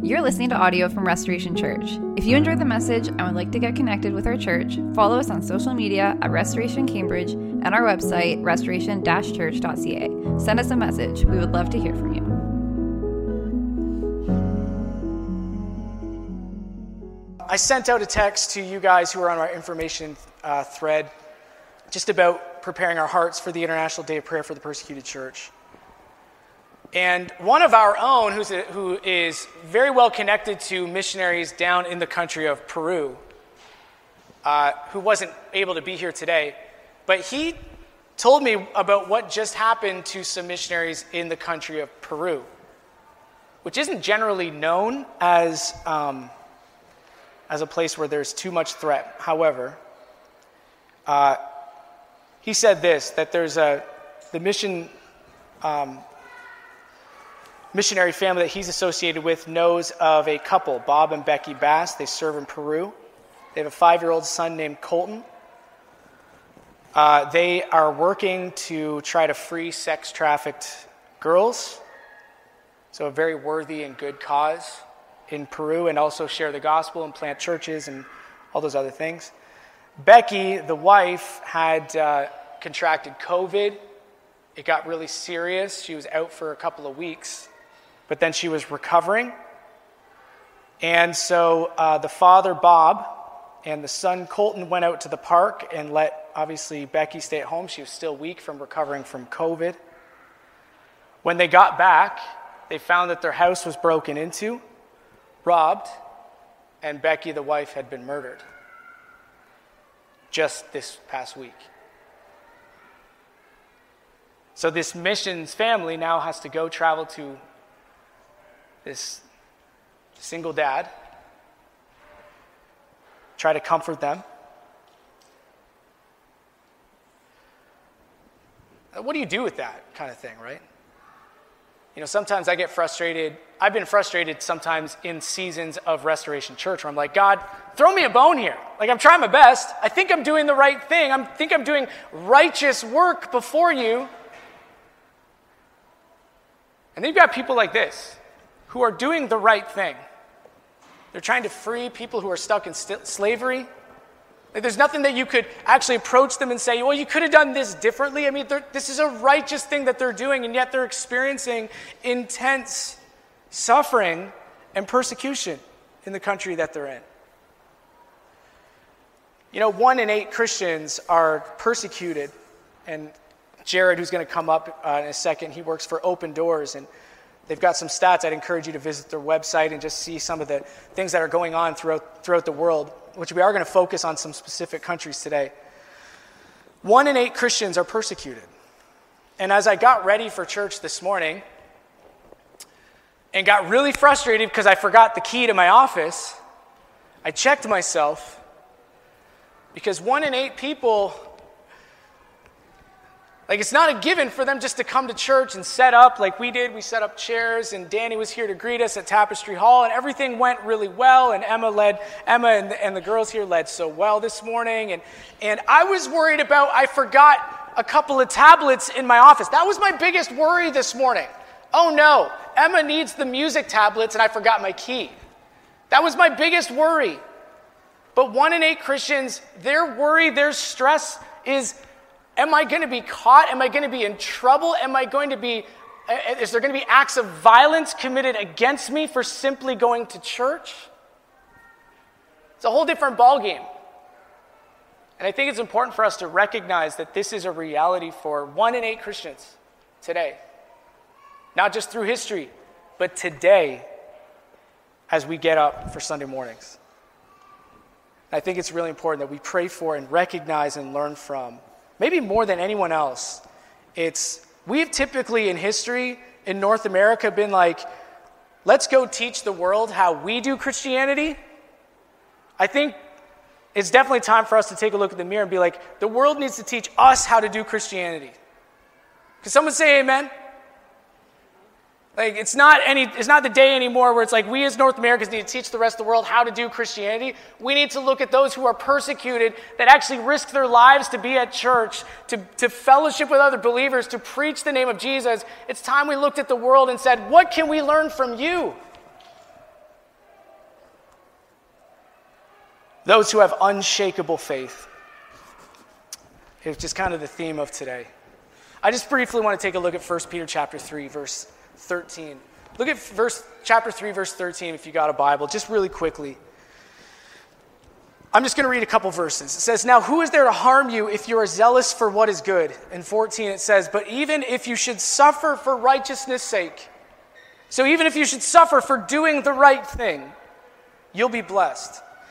You're listening to audio from Restoration Church. If you enjoyed the message and would like to get connected with our church, follow us on social media at Restoration Cambridge and our website, restoration church.ca. Send us a message. We would love to hear from you. I sent out a text to you guys who are on our information uh, thread just about preparing our hearts for the International Day of Prayer for the Persecuted Church. And one of our own, who's a, who is very well connected to missionaries down in the country of Peru, uh, who wasn't able to be here today, but he told me about what just happened to some missionaries in the country of Peru, which isn't generally known as, um, as a place where there's too much threat. However, uh, he said this that there's a, the mission um, missionary family that he's associated with knows of a couple, Bob and Becky Bass. They serve in Peru. They have a five year old son named Colton. Uh, they are working to try to free sex trafficked girls. So, a very worthy and good cause in Peru, and also share the gospel and plant churches and all those other things. Becky, the wife, had uh, contracted COVID. It got really serious. She was out for a couple of weeks but then she was recovering. And so uh, the father, Bob, and the son, Colton, went out to the park and let, obviously, Becky stay at home. She was still weak from recovering from COVID. When they got back, they found that their house was broken into, robbed, and Becky, the wife, had been murdered just this past week. So, this missions family now has to go travel to this single dad, try to comfort them. Uh, what do you do with that kind of thing, right? You know, sometimes I get frustrated. I've been frustrated sometimes in seasons of Restoration Church where I'm like, God, throw me a bone here. Like, I'm trying my best. I think I'm doing the right thing. I think I'm doing righteous work before you. And then you've got people like this who are doing the right thing. They're trying to free people who are stuck in st- slavery. Like, there's nothing that you could actually approach them and say, well, you could have done this differently. I mean, this is a righteous thing that they're doing, and yet they're experiencing intense suffering and persecution in the country that they're in. You know, one in eight Christians are persecuted, and Jared, who's going to come up uh, in a second, he works for Open Doors, and They've got some stats. I'd encourage you to visit their website and just see some of the things that are going on throughout, throughout the world, which we are going to focus on some specific countries today. One in eight Christians are persecuted. And as I got ready for church this morning and got really frustrated because I forgot the key to my office, I checked myself because one in eight people like, it's not a given for them just to come to church and set up like we did. We set up chairs, and Danny was here to greet us at Tapestry Hall, and everything went really well. And Emma led, Emma and the, and the girls here led so well this morning. And, and I was worried about, I forgot a couple of tablets in my office. That was my biggest worry this morning. Oh no, Emma needs the music tablets, and I forgot my key. That was my biggest worry. But one in eight Christians, their worry, their stress is Am I going to be caught? Am I going to be in trouble? Am I going to be, uh, is there going to be acts of violence committed against me for simply going to church? It's a whole different ballgame. And I think it's important for us to recognize that this is a reality for one in eight Christians today. Not just through history, but today as we get up for Sunday mornings. I think it's really important that we pray for and recognize and learn from maybe more than anyone else, it's we've typically in history in North America been like, let's go teach the world how we do Christianity. I think it's definitely time for us to take a look at the mirror and be like, the world needs to teach us how to do Christianity. Can someone say amen? Like, it's not, any, it's not the day anymore where it's like we as North Americans need to teach the rest of the world how to do Christianity. We need to look at those who are persecuted that actually risk their lives to be at church, to, to fellowship with other believers, to preach the name of Jesus. It's time we looked at the world and said, What can we learn from you? Those who have unshakable faith. It's just kind of the theme of today. I just briefly want to take a look at 1 Peter chapter 3, verse 13. Look at verse chapter 3, verse 13, if you got a Bible, just really quickly. I'm just going to read a couple verses. It says, Now who is there to harm you if you are zealous for what is good? In 14, it says, But even if you should suffer for righteousness' sake, so even if you should suffer for doing the right thing, you'll be blessed.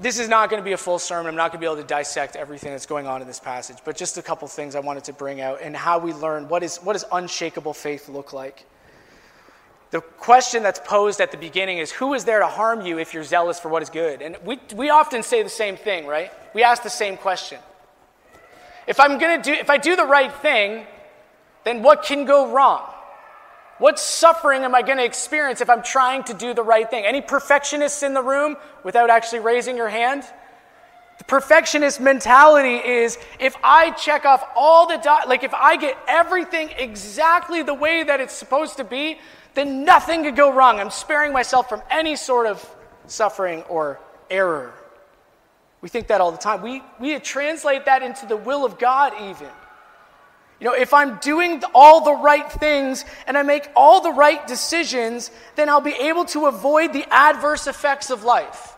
This is not going to be a full sermon. I'm not going to be able to dissect everything that's going on in this passage, but just a couple things I wanted to bring out and how we learn what, is, what does unshakable faith look like. The question that's posed at the beginning is who is there to harm you if you're zealous for what is good? And we, we often say the same thing, right? We ask the same question. If I'm going to do if I do the right thing, then what can go wrong? What suffering am I going to experience if I'm trying to do the right thing? Any perfectionists in the room without actually raising your hand? The perfectionist mentality is if I check off all the like if I get everything exactly the way that it's supposed to be, then nothing could go wrong. I'm sparing myself from any sort of suffering or error. We think that all the time. We, we translate that into the will of God, even. You know, if I'm doing all the right things and I make all the right decisions, then I'll be able to avoid the adverse effects of life.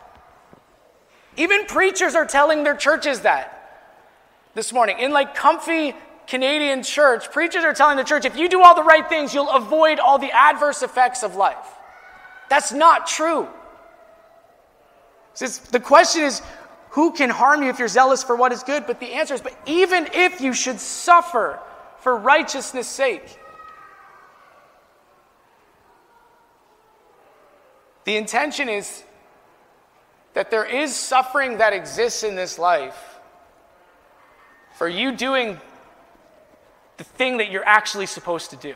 Even preachers are telling their churches that this morning. In like comfy Canadian church, preachers are telling the church if you do all the right things, you'll avoid all the adverse effects of life. That's not true. The question is who can harm you if you're zealous for what is good? But the answer is, but even if you should suffer for righteousness' sake. The intention is that there is suffering that exists in this life for you doing the thing that you're actually supposed to do.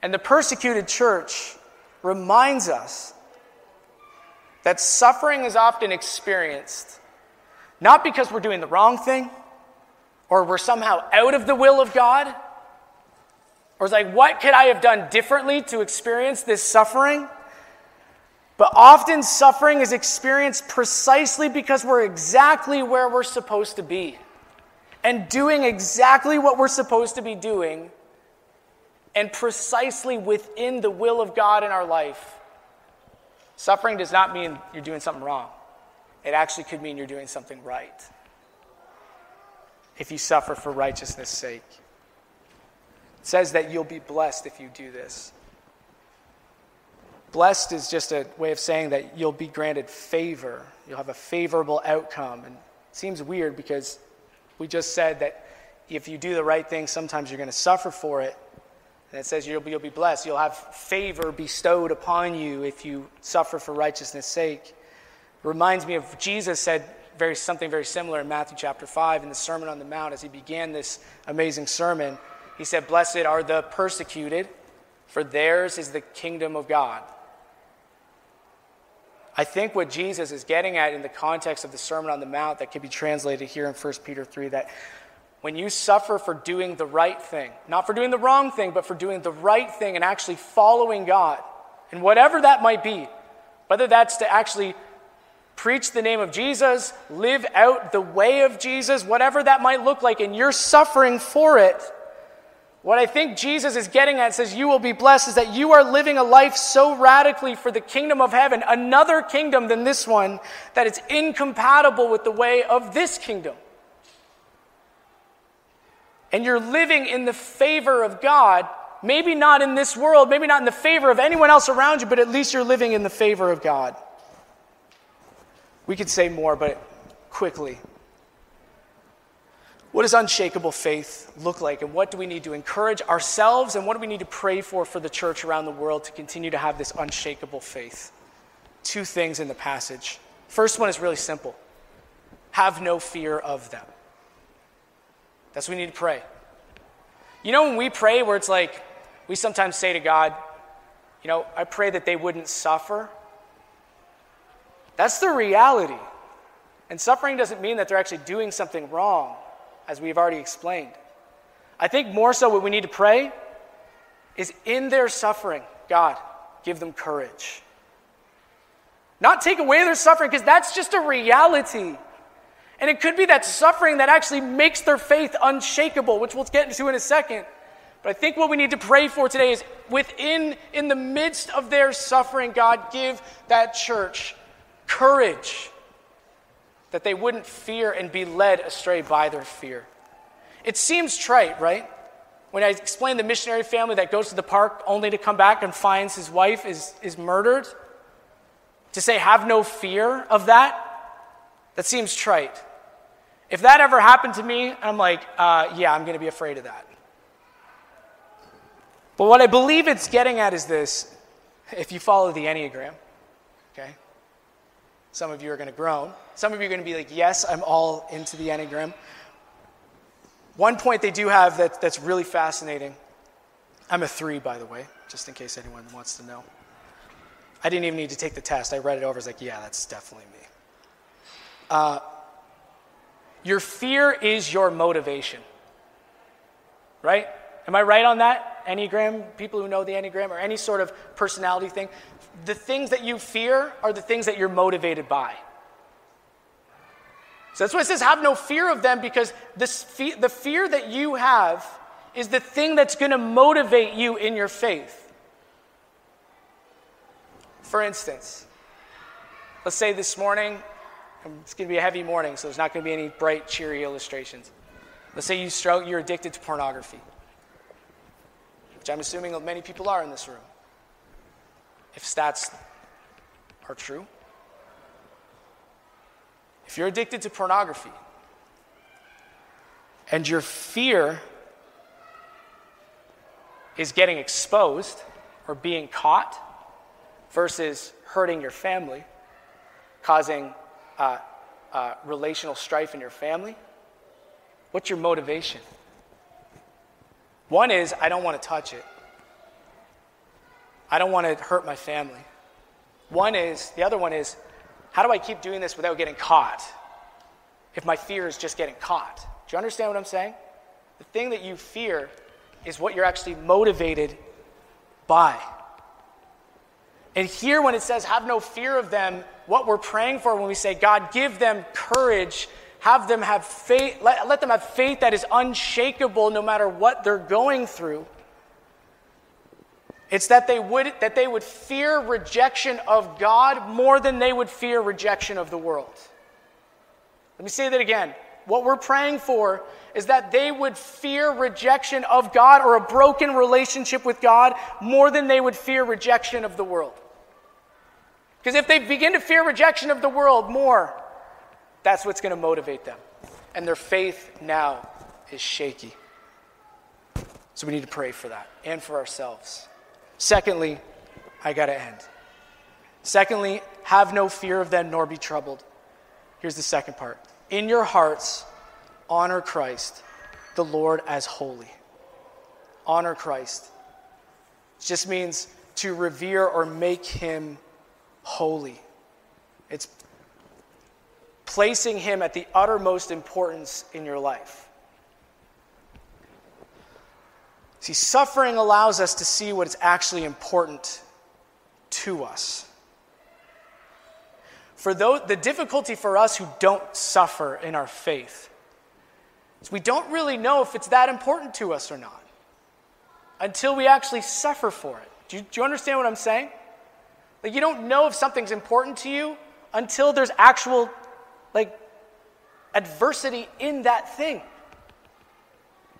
And the persecuted church reminds us that suffering is often experienced not because we're doing the wrong thing or we're somehow out of the will of God? Or it's like, what could I have done differently to experience this suffering? But often suffering is experienced precisely because we're exactly where we're supposed to be and doing exactly what we're supposed to be doing and precisely within the will of God in our life. Suffering does not mean you're doing something wrong, it actually could mean you're doing something right if you suffer for righteousness' sake. It says that you'll be blessed if you do this. Blessed is just a way of saying that you'll be granted favor. You'll have a favorable outcome. And it seems weird because we just said that if you do the right thing, sometimes you're going to suffer for it. And it says you'll be, you'll be blessed. You'll have favor bestowed upon you if you suffer for righteousness' sake. Reminds me of Jesus said very, something very similar in Matthew chapter 5 in the Sermon on the Mount as he began this amazing sermon. He said, Blessed are the persecuted, for theirs is the kingdom of God. I think what Jesus is getting at in the context of the Sermon on the Mount that can be translated here in 1 Peter 3 that when you suffer for doing the right thing, not for doing the wrong thing, but for doing the right thing and actually following God, and whatever that might be, whether that's to actually preach the name of Jesus, live out the way of Jesus, whatever that might look like, and you're suffering for it. What I think Jesus is getting at says you will be blessed is that you are living a life so radically for the kingdom of heaven, another kingdom than this one, that it's incompatible with the way of this kingdom. And you're living in the favor of God, maybe not in this world, maybe not in the favor of anyone else around you, but at least you're living in the favor of God. We could say more, but quickly. What does unshakable faith look like, and what do we need to encourage ourselves, and what do we need to pray for for the church around the world to continue to have this unshakable faith? Two things in the passage. First one is really simple have no fear of them. That's what we need to pray. You know, when we pray, where it's like, we sometimes say to God, you know, I pray that they wouldn't suffer. That's the reality. And suffering doesn't mean that they're actually doing something wrong, as we've already explained. I think more so what we need to pray is in their suffering, God, give them courage. Not take away their suffering, because that's just a reality. And it could be that suffering that actually makes their faith unshakable, which we'll get into in a second. But I think what we need to pray for today is within, in the midst of their suffering, God, give that church courage that they wouldn't fear and be led astray by their fear. It seems trite, right? When I explain the missionary family that goes to the park only to come back and finds his wife is, is murdered, to say, have no fear of that, that seems trite. If that ever happened to me, I'm like, uh, yeah, I'm going to be afraid of that. But what I believe it's getting at is this if you follow the Enneagram, okay? Some of you are going to groan. Some of you are going to be like, yes, I'm all into the Enneagram. One point they do have that, that's really fascinating. I'm a three, by the way, just in case anyone wants to know. I didn't even need to take the test. I read it over. I was like, yeah, that's definitely me. Uh, your fear is your motivation. Right? Am I right on that? Enneagram, people who know the Enneagram, or any sort of personality thing. The things that you fear are the things that you're motivated by. So that's why it says, have no fear of them, because this fe- the fear that you have is the thing that's going to motivate you in your faith. For instance, let's say this morning it's going to be a heavy morning, so there's not going to be any bright, cheery illustrations. Let's say you struggle, you're addicted to pornography, which I'm assuming many people are in this room. If stats are true, if you're addicted to pornography and your fear is getting exposed or being caught versus hurting your family, causing uh, uh, relational strife in your family? What's your motivation? One is, I don't want to touch it. I don't want to hurt my family. One is, the other one is, how do I keep doing this without getting caught? If my fear is just getting caught. Do you understand what I'm saying? The thing that you fear is what you're actually motivated by. And here, when it says, have no fear of them, what we're praying for when we say, God, give them courage, have them have faith, let, let them have faith that is unshakable no matter what they're going through. It's that they would that they would fear rejection of God more than they would fear rejection of the world. Let me say that again. What we're praying for is that they would fear rejection of God or a broken relationship with God more than they would fear rejection of the world. Because if they begin to fear rejection of the world more, that's what's going to motivate them. And their faith now is shaky. So we need to pray for that and for ourselves. Secondly, I got to end. Secondly, have no fear of them nor be troubled. Here's the second part. In your hearts, honor Christ, the Lord, as holy. Honor Christ. It just means to revere or make him holy. It's placing Him at the uttermost importance in your life. See, suffering allows us to see what is actually important to us. For those, the difficulty for us who don't suffer in our faith is we don't really know if it's that important to us or not until we actually suffer for it. Do you, do you understand what I'm saying? Like, you don't know if something's important to you until there's actual, like, adversity in that thing.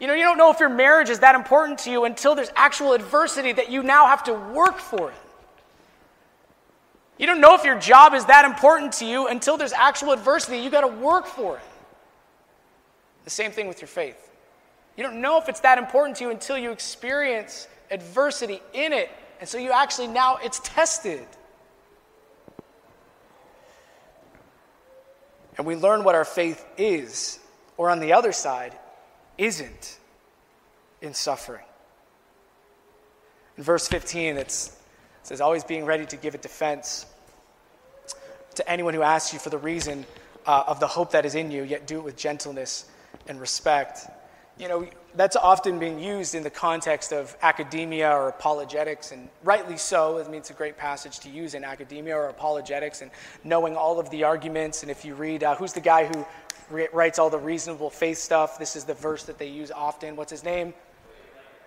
You know, you don't know if your marriage is that important to you until there's actual adversity that you now have to work for it. You don't know if your job is that important to you until there's actual adversity. You got to work for it. The same thing with your faith. You don't know if it's that important to you until you experience adversity in it and so you actually now, it's tested. And we learn what our faith is, or on the other side, isn't in suffering. In verse 15, it says, always being ready to give a defense to anyone who asks you for the reason uh, of the hope that is in you, yet do it with gentleness and respect. You know, that's often being used in the context of academia or apologetics, and rightly so. I mean, it's a great passage to use in academia or apologetics and knowing all of the arguments. And if you read, uh, who's the guy who re- writes all the reasonable faith stuff? This is the verse that they use often. What's his name?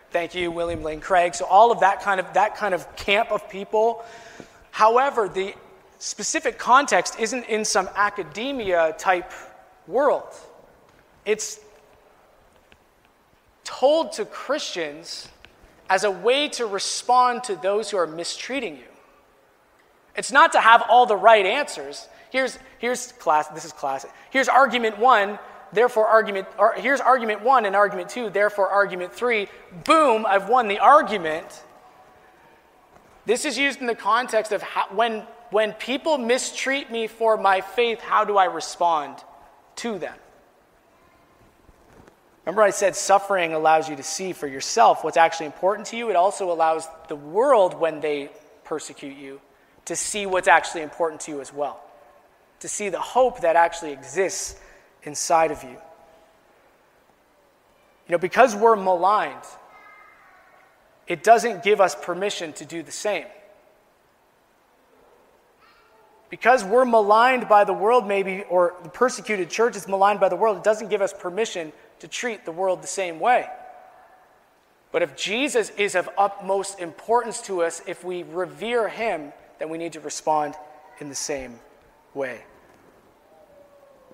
Thank you, William Lane Craig. So all of that kind of that kind of camp of people. However, the specific context isn't in some academia type world. It's told to Christians as a way to respond to those who are mistreating you. It's not to have all the right answers. Here's, here's class, this is classic. Here's argument one, therefore argument, or here's argument one and argument two, therefore argument three. Boom, I've won the argument. This is used in the context of how, when, when people mistreat me for my faith, how do I respond to them? Remember, I said suffering allows you to see for yourself what's actually important to you. It also allows the world, when they persecute you, to see what's actually important to you as well, to see the hope that actually exists inside of you. You know, because we're maligned, it doesn't give us permission to do the same. Because we're maligned by the world, maybe, or the persecuted church is maligned by the world, it doesn't give us permission to treat the world the same way. But if Jesus is of utmost importance to us, if we revere him, then we need to respond in the same way.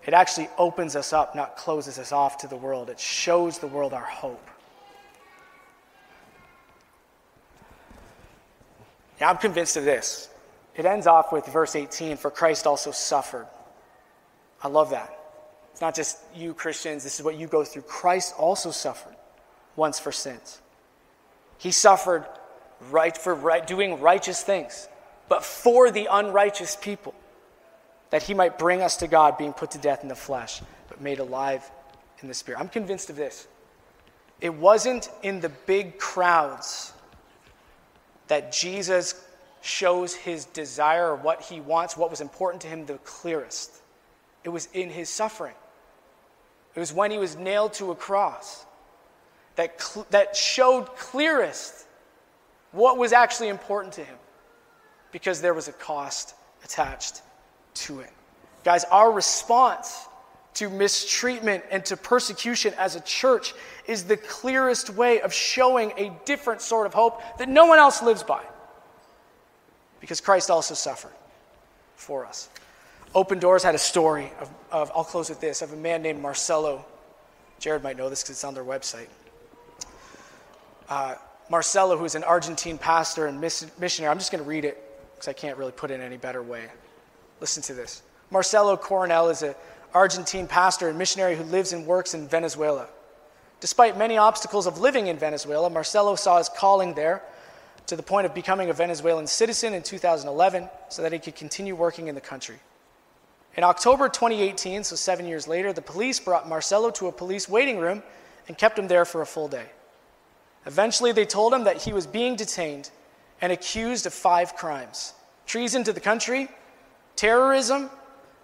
It actually opens us up, not closes us off to the world. It shows the world our hope. Yeah, I'm convinced of this. It ends off with verse 18 For Christ also suffered. I love that. It's not just you Christians, this is what you go through. Christ also suffered once for sins. He suffered right for right, doing righteous things, but for the unrighteous people, that he might bring us to God, being put to death in the flesh, but made alive in the spirit. I'm convinced of this. It wasn't in the big crowds that Jesus shows his desire, what he wants, what was important to him the clearest. It was in his suffering. It was when he was nailed to a cross that, cl- that showed clearest what was actually important to him because there was a cost attached to it. Guys, our response to mistreatment and to persecution as a church is the clearest way of showing a different sort of hope that no one else lives by. Because Christ also suffered for us. Open Doors had a story of, of, I'll close with this, of a man named Marcelo. Jared might know this because it's on their website. Uh, Marcelo, who's an Argentine pastor and missionary, I'm just going to read it because I can't really put it in any better way. Listen to this. Marcelo Coronel is an Argentine pastor and missionary who lives and works in Venezuela. Despite many obstacles of living in Venezuela, Marcelo saw his calling there to the point of becoming a Venezuelan citizen in 2011 so that he could continue working in the country. In October 2018, so seven years later, the police brought Marcelo to a police waiting room and kept him there for a full day. Eventually, they told him that he was being detained and accused of five crimes treason to the country, terrorism,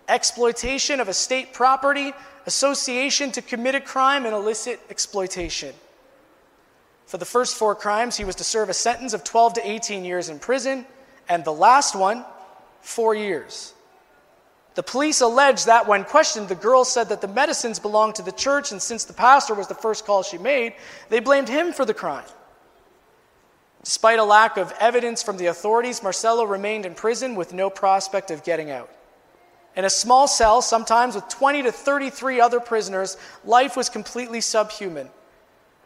exploitation of a state property, association to commit a crime, and illicit exploitation. For the first four crimes, he was to serve a sentence of 12 to 18 years in prison, and the last one, four years. The police allege that when questioned, the girl said that the medicines belonged to the church, and since the pastor was the first call she made, they blamed him for the crime. Despite a lack of evidence from the authorities, Marcelo remained in prison with no prospect of getting out. In a small cell, sometimes with 20 to 33 other prisoners, life was completely subhuman.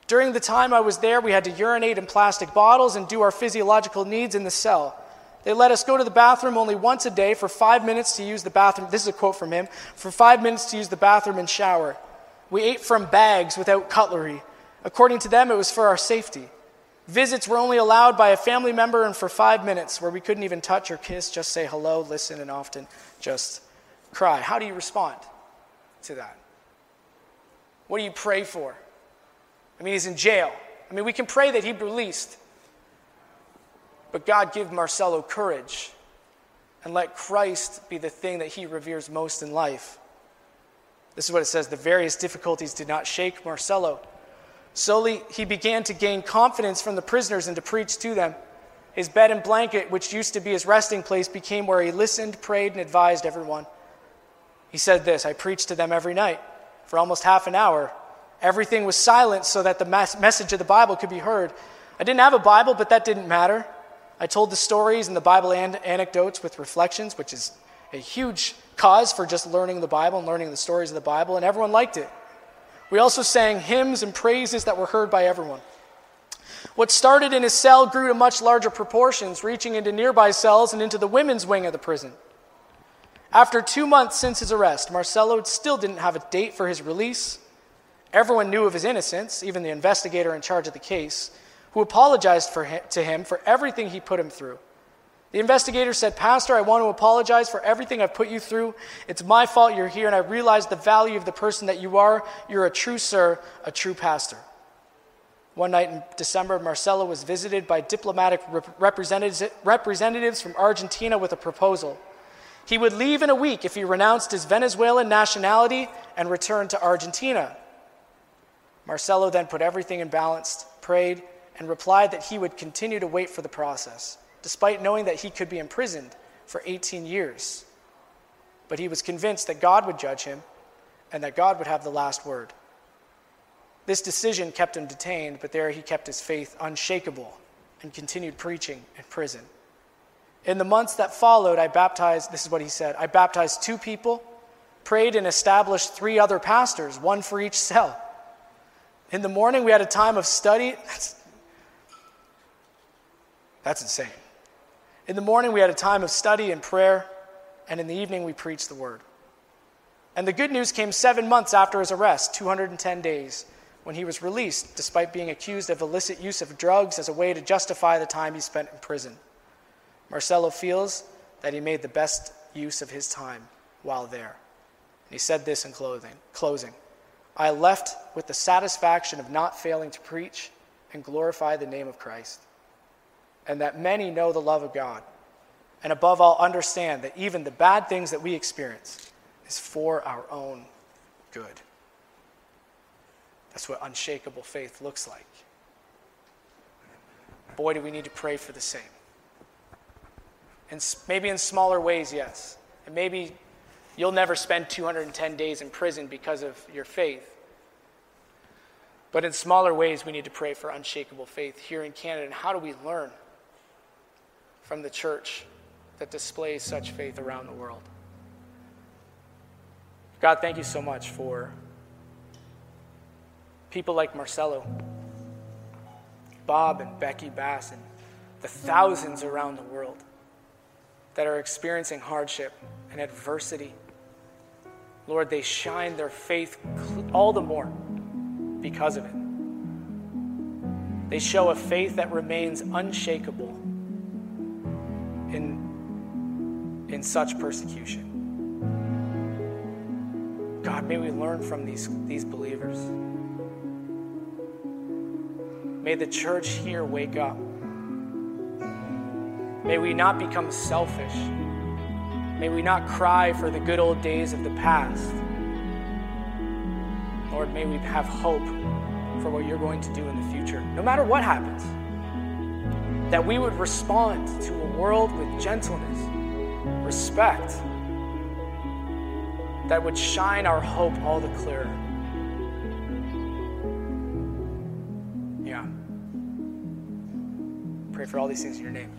During the time I was there, we had to urinate in plastic bottles and do our physiological needs in the cell. They let us go to the bathroom only once a day for five minutes to use the bathroom. This is a quote from him for five minutes to use the bathroom and shower. We ate from bags without cutlery. According to them, it was for our safety. Visits were only allowed by a family member and for five minutes, where we couldn't even touch or kiss, just say hello, listen, and often just cry. How do you respond? to that? What do you pray for? I mean, he's in jail. I mean, we can pray that he'd be released. But God give Marcelo courage and let Christ be the thing that he reveres most in life. This is what it says the various difficulties did not shake Marcelo. Slowly, he began to gain confidence from the prisoners and to preach to them. His bed and blanket, which used to be his resting place, became where he listened, prayed, and advised everyone. He said this I preached to them every night for almost half an hour. Everything was silent so that the message of the Bible could be heard. I didn't have a Bible, but that didn't matter. I told the stories and the Bible anecdotes with reflections, which is a huge cause for just learning the Bible and learning the stories of the Bible, and everyone liked it. We also sang hymns and praises that were heard by everyone. What started in his cell grew to much larger proportions, reaching into nearby cells and into the women's wing of the prison. After two months since his arrest, Marcelo still didn't have a date for his release. Everyone knew of his innocence, even the investigator in charge of the case, who apologized him, to him for everything he put him through. The investigator said, Pastor, I want to apologize for everything I've put you through. It's my fault you're here, and I realize the value of the person that you are. You're a true sir, a true pastor. One night in December, Marcelo was visited by diplomatic representatives from Argentina with a proposal. He would leave in a week if he renounced his Venezuelan nationality and returned to Argentina. Marcelo then put everything in balance, prayed, and replied that he would continue to wait for the process despite knowing that he could be imprisoned for 18 years. But he was convinced that God would judge him and that God would have the last word. This decision kept him detained, but there he kept his faith unshakable and continued preaching in prison. In the months that followed, I baptized, this is what he said I baptized two people, prayed, and established three other pastors, one for each cell. In the morning, we had a time of study. That's, that's insane. In the morning, we had a time of study and prayer, and in the evening, we preached the word. And the good news came seven months after his arrest, 210 days, when he was released, despite being accused of illicit use of drugs as a way to justify the time he spent in prison. Marcelo feels that he made the best use of his time while there. And he said this in closing I left with the satisfaction of not failing to preach and glorify the name of Christ and that many know the love of God. And above all, understand that even the bad things that we experience is for our own good. That's what unshakable faith looks like. Boy, do we need to pray for the same. And maybe in smaller ways, yes. And maybe you'll never spend 210 days in prison because of your faith. But in smaller ways, we need to pray for unshakable faith here in Canada. And how do we learn? from the church that displays such faith around the world. God, thank you so much for people like Marcelo, Bob and Becky Bass, and the thousands around the world that are experiencing hardship and adversity. Lord, they shine their faith all the more because of it. They show a faith that remains unshakable in, in such persecution. God, may we learn from these, these believers. May the church here wake up. May we not become selfish. May we not cry for the good old days of the past. Lord, may we have hope for what you're going to do in the future, no matter what happens that we would respond to a world with gentleness, respect, that would shine our hope all the clearer. Yeah. Pray for all these things in your name.